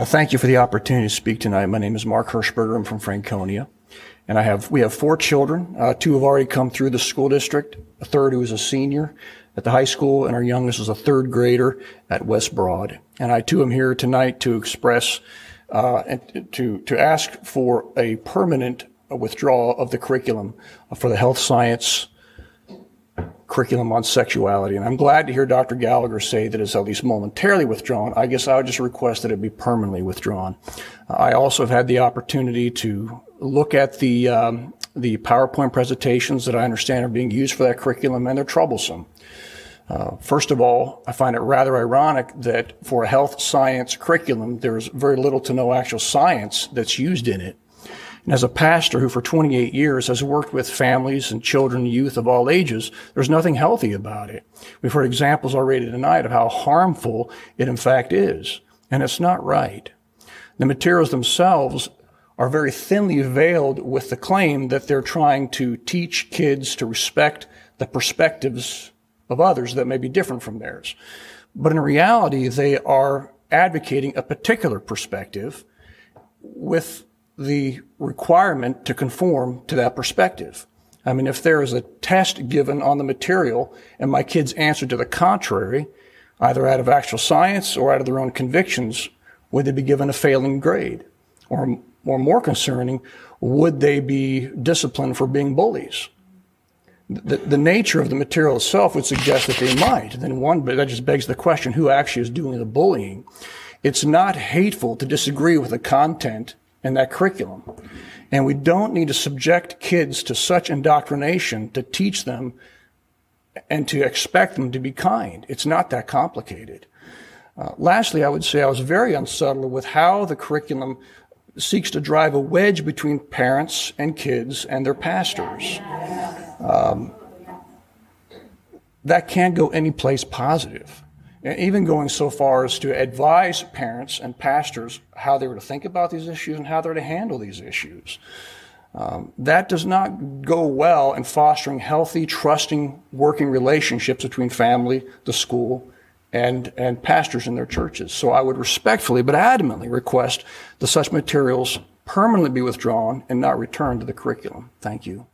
Thank you for the opportunity to speak tonight. My name is Mark Hirschberger. I'm from Franconia. And I have, we have four children. Uh, two have already come through the school district, a third who is a senior at the high school, and our youngest is a third grader at West Broad. And I too am here tonight to express, uh, and to, to ask for a permanent withdrawal of the curriculum for the health science curriculum on sexuality. And I'm glad to hear Dr. Gallagher say that it's at least momentarily withdrawn. I guess I would just request that it be permanently withdrawn. Uh, I also have had the opportunity to look at the, um, the PowerPoint presentations that I understand are being used for that curriculum, and they're troublesome. Uh, first of all, I find it rather ironic that for a health science curriculum, there's very little to no actual science that's used in it. And as a pastor who for 28 years has worked with families and children youth of all ages, there's nothing healthy about it. We've heard examples already tonight of how harmful it in fact is. And it's not right. The materials themselves are very thinly veiled with the claim that they're trying to teach kids to respect the perspectives of others that may be different from theirs. But in reality, they are advocating a particular perspective with the requirement to conform to that perspective. I mean, if there is a test given on the material and my kids answer to the contrary, either out of actual science or out of their own convictions, would they be given a failing grade? Or, or more concerning, would they be disciplined for being bullies? The, the nature of the material itself would suggest that they might. Then one, but that just begs the question, who actually is doing the bullying? It's not hateful to disagree with the content in that curriculum. And we don't need to subject kids to such indoctrination to teach them and to expect them to be kind. It's not that complicated. Uh, lastly, I would say I was very unsettled with how the curriculum seeks to drive a wedge between parents and kids and their pastors. Um, that can't go any place positive even going so far as to advise parents and pastors how they were to think about these issues and how they're to handle these issues. Um, that does not go well in fostering healthy, trusting, working relationships between family, the school, and, and pastors in their churches. So I would respectfully but adamantly request that such materials permanently be withdrawn and not returned to the curriculum. Thank you.